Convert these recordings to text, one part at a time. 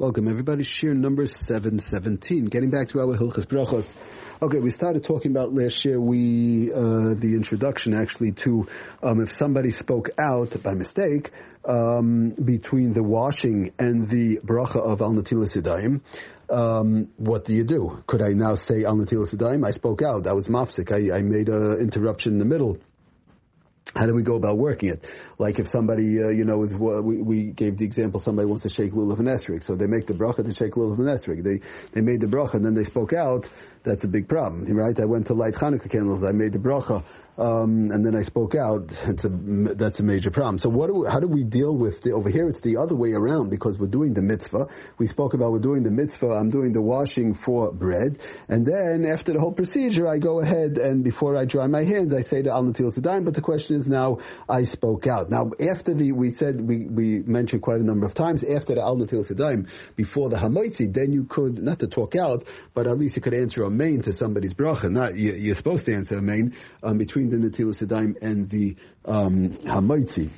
Welcome everybody. Shiur number 717. Getting back to our Hilchas Brachos. Okay, we started talking about last year, we, uh, the introduction actually to, um, if somebody spoke out by mistake, um, between the washing and the bracha of Al Natilas Yadayim, um, what do you do? Could I now say Al Natilas Yadayim? I spoke out. That was mafsik. I, I made an interruption in the middle how do we go about working it? Like if somebody, uh, you know, is we, we gave the example, somebody wants to shake lulav and esrog, so they make the bracha to shake lulav and esrog. They they made the bracha and then they spoke out. That's a big problem, right? I went to light Hanukkah candles. I made the bracha um, and then I spoke out. It's a, that's a major problem. So what do we, how do we deal with the, over here? It's the other way around because we're doing the mitzvah. We spoke about we're doing the mitzvah. I'm doing the washing for bread, and then after the whole procedure, I go ahead and before I dry my hands, I say the al natil sedayim. But the question is now, I spoke out. Now after the we said we we mentioned quite a number of times after the al natil sedayim before the hamaitzi, then you could not to talk out, but at least you could answer a main to somebody's bracha. Not you, are supposed to answer a main um, between the Natilas Yadayim and the um, Hamaitzi.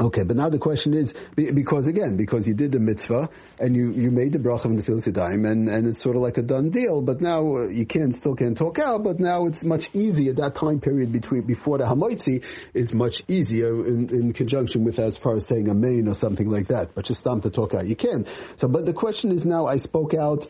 Okay, but now the question is because again, because you did the mitzvah and you, you made the bracha of the Yadayim and, and it's sort of like a done deal. But now you can still can't talk out. But now it's much easier. That time period between before the hamaitzi is much easier in, in conjunction with as far as saying a main or something like that. But just time to talk out, you can. So, but the question is now I spoke out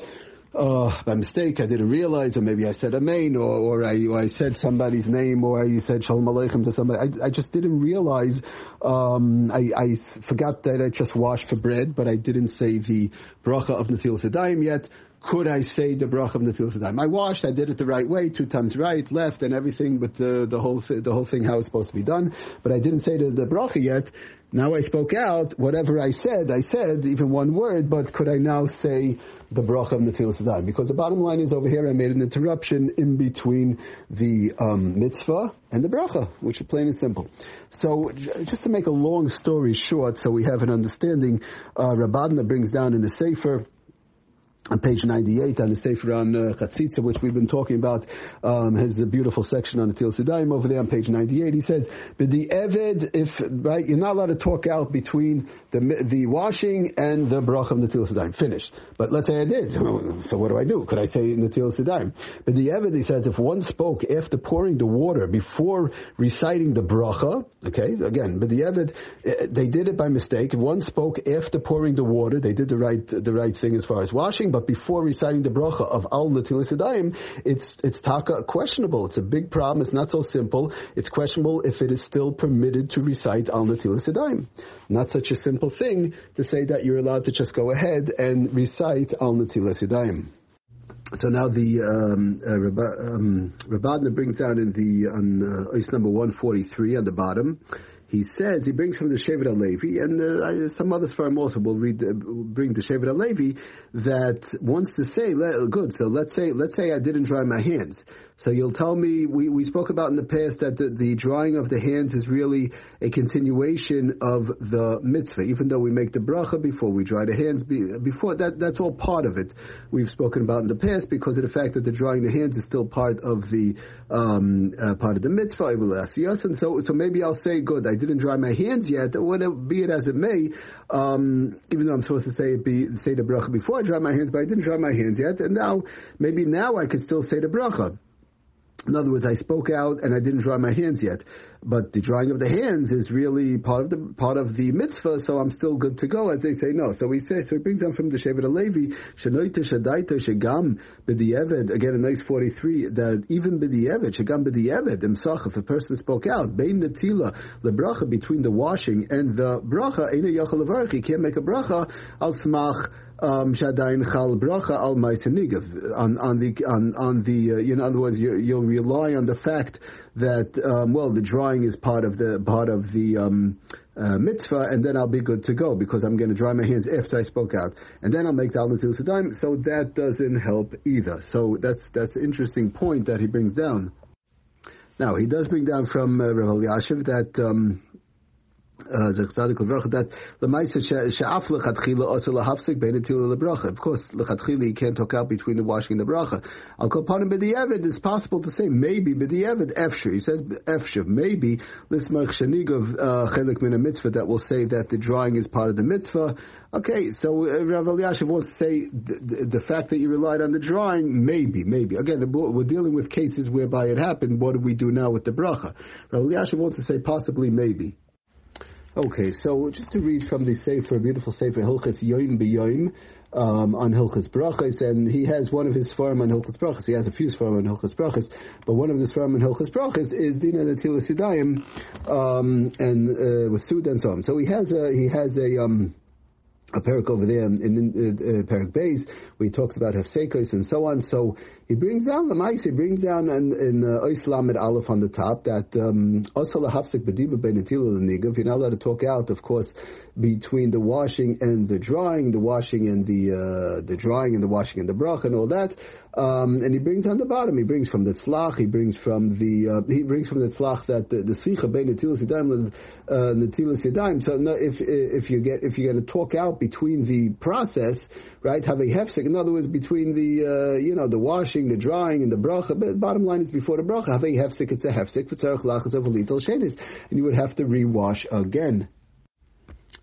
uh, by mistake, I didn't realize, or maybe I said Amen, or, or, I, I said somebody's name, or I said Shalom Aleichem to somebody. I, I just didn't realize, um, I, I, forgot that I just washed for bread, but I didn't say the bracha of Natil Sedayim yet. Could I say the bracha of Natil Sedayim? I washed, I did it the right way, two times right, left, and everything, but the, the whole, th- the whole thing how it's supposed to be done. But I didn't say the, the bracha yet. Now I spoke out, whatever I said, I said, even one word, but could I now say the bracha of Natilas Adayim? Because the bottom line is over here I made an interruption in between the um, mitzvah and the bracha, which is plain and simple. So just to make a long story short, so we have an understanding, uh, brings down in the Sefer, on page 98 on the Sefer on uh, which we've been talking about, um, has a beautiful section on the Til Sidaim over there on page 98. He says, but the Eved, if, right, you're not allowed to talk out between the, the washing and the brach of the Til Sidaim. Finished. But let's say I did. So what do I do? Could I say the Til Sidaim? But the Eved, he says, if one spoke after pouring the water before reciting the bracha, okay, again, but the Eved, eh, they did it by mistake. One spoke after pouring the water, they did the right, the right thing as far as washing, but before reciting the bracha of Al Natilis it's, it's taka questionable. It's a big problem. It's not so simple. It's questionable if it is still permitted to recite Al Natilis Not such a simple thing to say that you're allowed to just go ahead and recite Al Natilis so now the um, uh, um, brings out in the on uh, number one forty three on the bottom he says he brings from the Shevet Levi, and uh, some other farm also will read uh, bring the Shevet Levi that wants to say good. So let's say let's say I didn't dry my hands. So you'll tell me we, we spoke about in the past that the, the drying of the hands is really a continuation of the mitzvah, even though we make the bracha before we dry the hands. Before that, that's all part of it. We've spoken about in the past because of the fact that the drying the hands is still part of the um, uh, part of the mitzvah. And so so maybe I'll say good. I didn't dry my hands yet, whatever, be it as it may, um, even though I'm supposed to say be, say the bracha before I dry my hands, but I didn't dry my hands yet, and now, maybe now I could still say the bracha. In other words, I spoke out and I didn't dry my hands yet. But the drying of the hands is really part of the part of the mitzvah, so I'm still good to go, as they say no. So we say so he brings down from the Shevet Levi, Shenoita Shadaita Shagam B'di'eved, again in nice 43, that even B'di'eved, Shagam B'di'eved, Imsach, if a person spoke out, Bein Natila, the bracha between the washing and the bracha, Eina Yachal he can't make a bracha, al smach um, Bracha on on the on on the uh, you know, in other words you, will rely on the fact that um, well the drying is part of the part of the um, uh, mitzvah and then I'll be good to go because I'm going to dry my hands after I spoke out. And then I'll make the Al Natil Sedaim so that doesn't help either. So that's that's an interesting point that he brings down. Now he does bring down from uh, Rav Elyashiv that um, that the ma'aser she'af lechatchila also lahafsik. Of course, lechatchila you can't talk out between the washing and the bracha. Al kopanim b'di'evid it's possible to say maybe b'di'evid efshir. He says efshir maybe lismach shenigov uh, chelik min mitzvah that will say that the drawing is part of the mitzvah. Okay, so uh, Rav Elyashiv wants to say the, the, the, fact that you relied on the drawing, maybe, maybe. Again, we're dealing with cases whereby it happened. What do we do now with the bracha? Rav Elyashiv wants to say possibly, maybe. Okay, so just to read from the Sefer, beautiful Sefer Hilchas Yoim B'Yoim um, on Hilchas Brachas, and he has one of his farm on Hilchas Brachas. He has a few farm on Hilchas Brachas, but one of his farm on Hilchas Brachas is Dina Natila Sidayim, um, and uh, with Sud and so on. So he has a he has a um, a parak over there in, in uh, uh, parak Beis where he talks about hefsekos and so on. So he brings down the mice. He brings down in, in uh, Islam at Aleph on the top that um, osala hafsek bediba benetil If you're not allowed to talk out, of course, between the washing and the drying, the washing and the uh, the drying and the washing and the brach and all that. Um, and he brings on the bottom. He brings from the tzlach. He brings from the uh, he brings from the tzlach that the, the sicha bein netilas yadayim uh, netilas yadayim. So no, if if you get if you're going to talk out between the process, right? Have a hefsek. In other words, between the uh, you know the washing, the drying, and the bracha. But bottom line is before the bracha. Have a hefsek. It's a hefsek. And you would have to rewash again.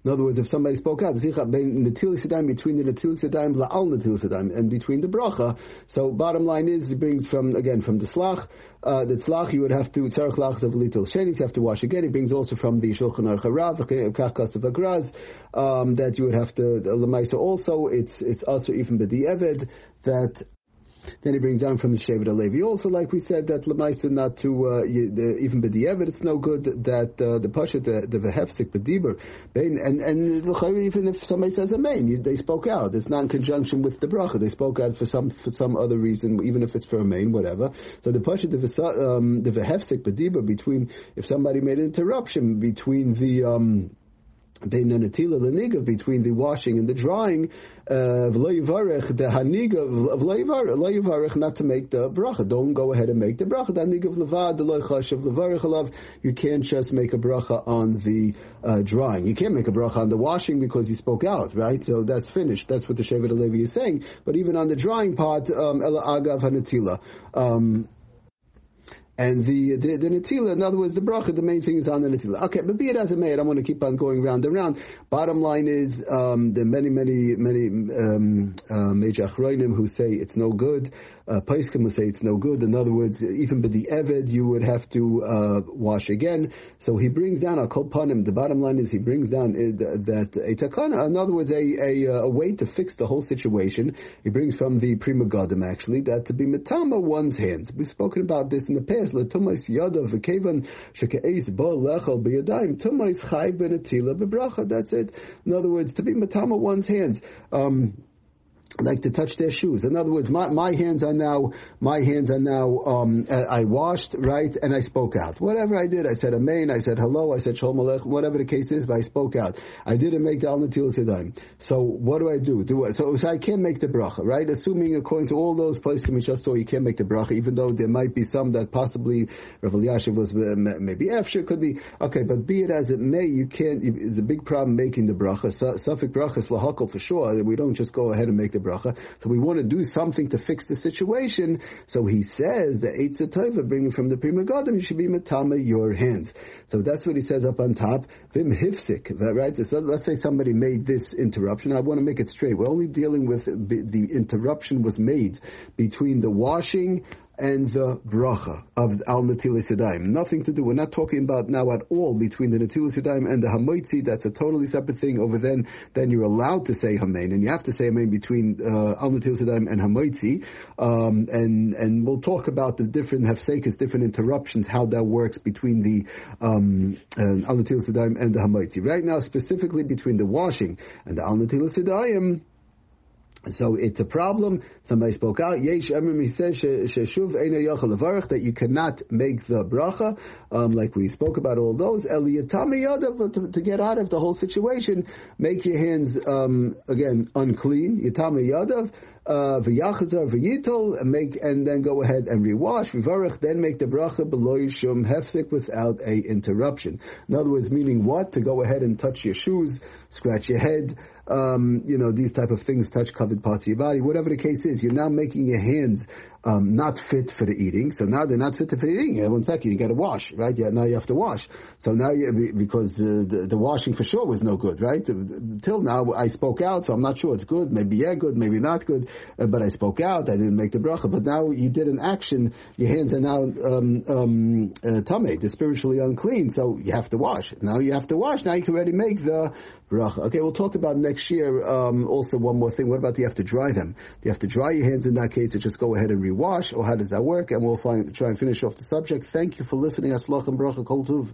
In other words, if somebody spoke out, between the Natil Sidaim, La'al Natil Sidaim, and between the Bracha. So bottom line is, it brings from, again, from the Slach, uh, the Tzlach, you would have to, Tzarech Lachs of Litil Shenis, you have to wash again. It brings also from the Shulchan Aruch Harav, Kachkas of Agraz, um, that you would have to, the Lamaisa also, it's, it's also even B'di Eved, that then he brings down from the Shevet Halevi. Also, like we said, that Lemaisa not to uh, even b'di'evet, it's no good that uh, the pasha the the vehefsik b'diber, and and even if somebody says a main, they spoke out. It's not in conjunction with the bracha. They spoke out for some for some other reason, even if it's for a main, whatever. So the pasha the um, the between if somebody made an interruption between the um, between the washing and the drying, uh, not to make the bracha. Don't go ahead and make the bracha. You can't just make a bracha on the uh, drying. You can't make a bracha on the washing because he spoke out, right? So that's finished. That's what the Shevet Halevi is saying. But even on the drying part, um. Um, and the, the, the Natila, in other words, the bracha, the main thing is on the Natila. Okay, but be it as it may, I don't want to keep on going round and round. Bottom line is, um, there are many, many, many, um, uh, major achroinim who say it's no good uh, Paiskim will say it's no good. In other words, even by the Eved, you would have to uh, wash again. So he brings down a kopanim. The bottom line is he brings down uh, that a takana, in other words, a, a, uh, a, way to fix the whole situation. He brings from the Pri Megadim actually that to be metama one's hands. We've spoken about this in the past. Letumais yada v'kevan shekeis lechel tumais bebracha. That's it. In other words, to be metama one's hands. Um, like to touch their shoes. In other words, my, my hands are now, my hands are now, um, I washed, right, and I spoke out. Whatever I did, I said amen, I said hello, I said shalom aleichem, whatever the case is, but I spoke out. I didn't make the al natil. So what do I do? Do I, so, so I can't make the bracha, right? Assuming according to all those places we just saw, you can't make the bracha, even though there might be some that possibly Rav Elyashiv was uh, maybe after could be, okay, but be it as it may, you can't, it's a big problem making the bracha. Suffolk bracha is for sure. We don't just go ahead and make the bracha bracha. So we want to do something to fix the situation. So he says the Eitz Tova, bringing from the Pri Megadim, you should be matama your hands. So that's what he says up on top. Vim hifsik, right? So let's say somebody made this interruption. I want to make it straight. We're only dealing with the interruption was made between the washing and the bracha of al natilis yadayim. Nothing to do. We're not talking about now at all between the natilis yadayim and the hamoitzi. That's a totally separate thing. Over then, then you're allowed to say hamein, and you have to say hamein between uh, al natilis yadayim and hamoitzi. Um, and and we'll talk about the different hefsekas, different interruptions, how that works between the um, uh, al natilis yadayim and the hamoitzi. Right now, specifically between the washing and the al natilis yadayim. So it's a problem. Somebody spoke out. Yesh Emim, he says, Sheshuv that you cannot make the bracha, um, like we spoke about all those. Eliyatami to get out of the whole situation, make your hands, um, again, unclean. Yatami Yadav, v'yachazar v'yitol, and make and then go ahead and rewash then make the bracha below yishum hefsek without a interruption. In other words, meaning what? To go ahead and touch your shoes, scratch your head, um, you know, these type of things, touch covered parts of your body, whatever the case is. You're now making your hands um, not fit for the eating. So now they're not fit for the eating. Yeah, one second, you got to wash, right? Yeah, now you have to wash. So now you, because uh, the, the washing for sure was no good, right? Till now I spoke out, so I'm not sure it's good. Maybe yeah, good, maybe not good. Uh, but I spoke out. I didn't make the bracha. But now you did an action. Your hands are now um, um, uh, tame. They're spiritually unclean. So you have to wash. Now you have to wash. Now you can already make the bracha. Okay, we'll talk about next year. Um, also, one more thing. What about do you have to dry them? Do you have to dry your hands in that case, or just go ahead and rewash, or how does that work? And we'll find, try and finish off the subject. Thank you for listening. Aslach and bracha kol tuv.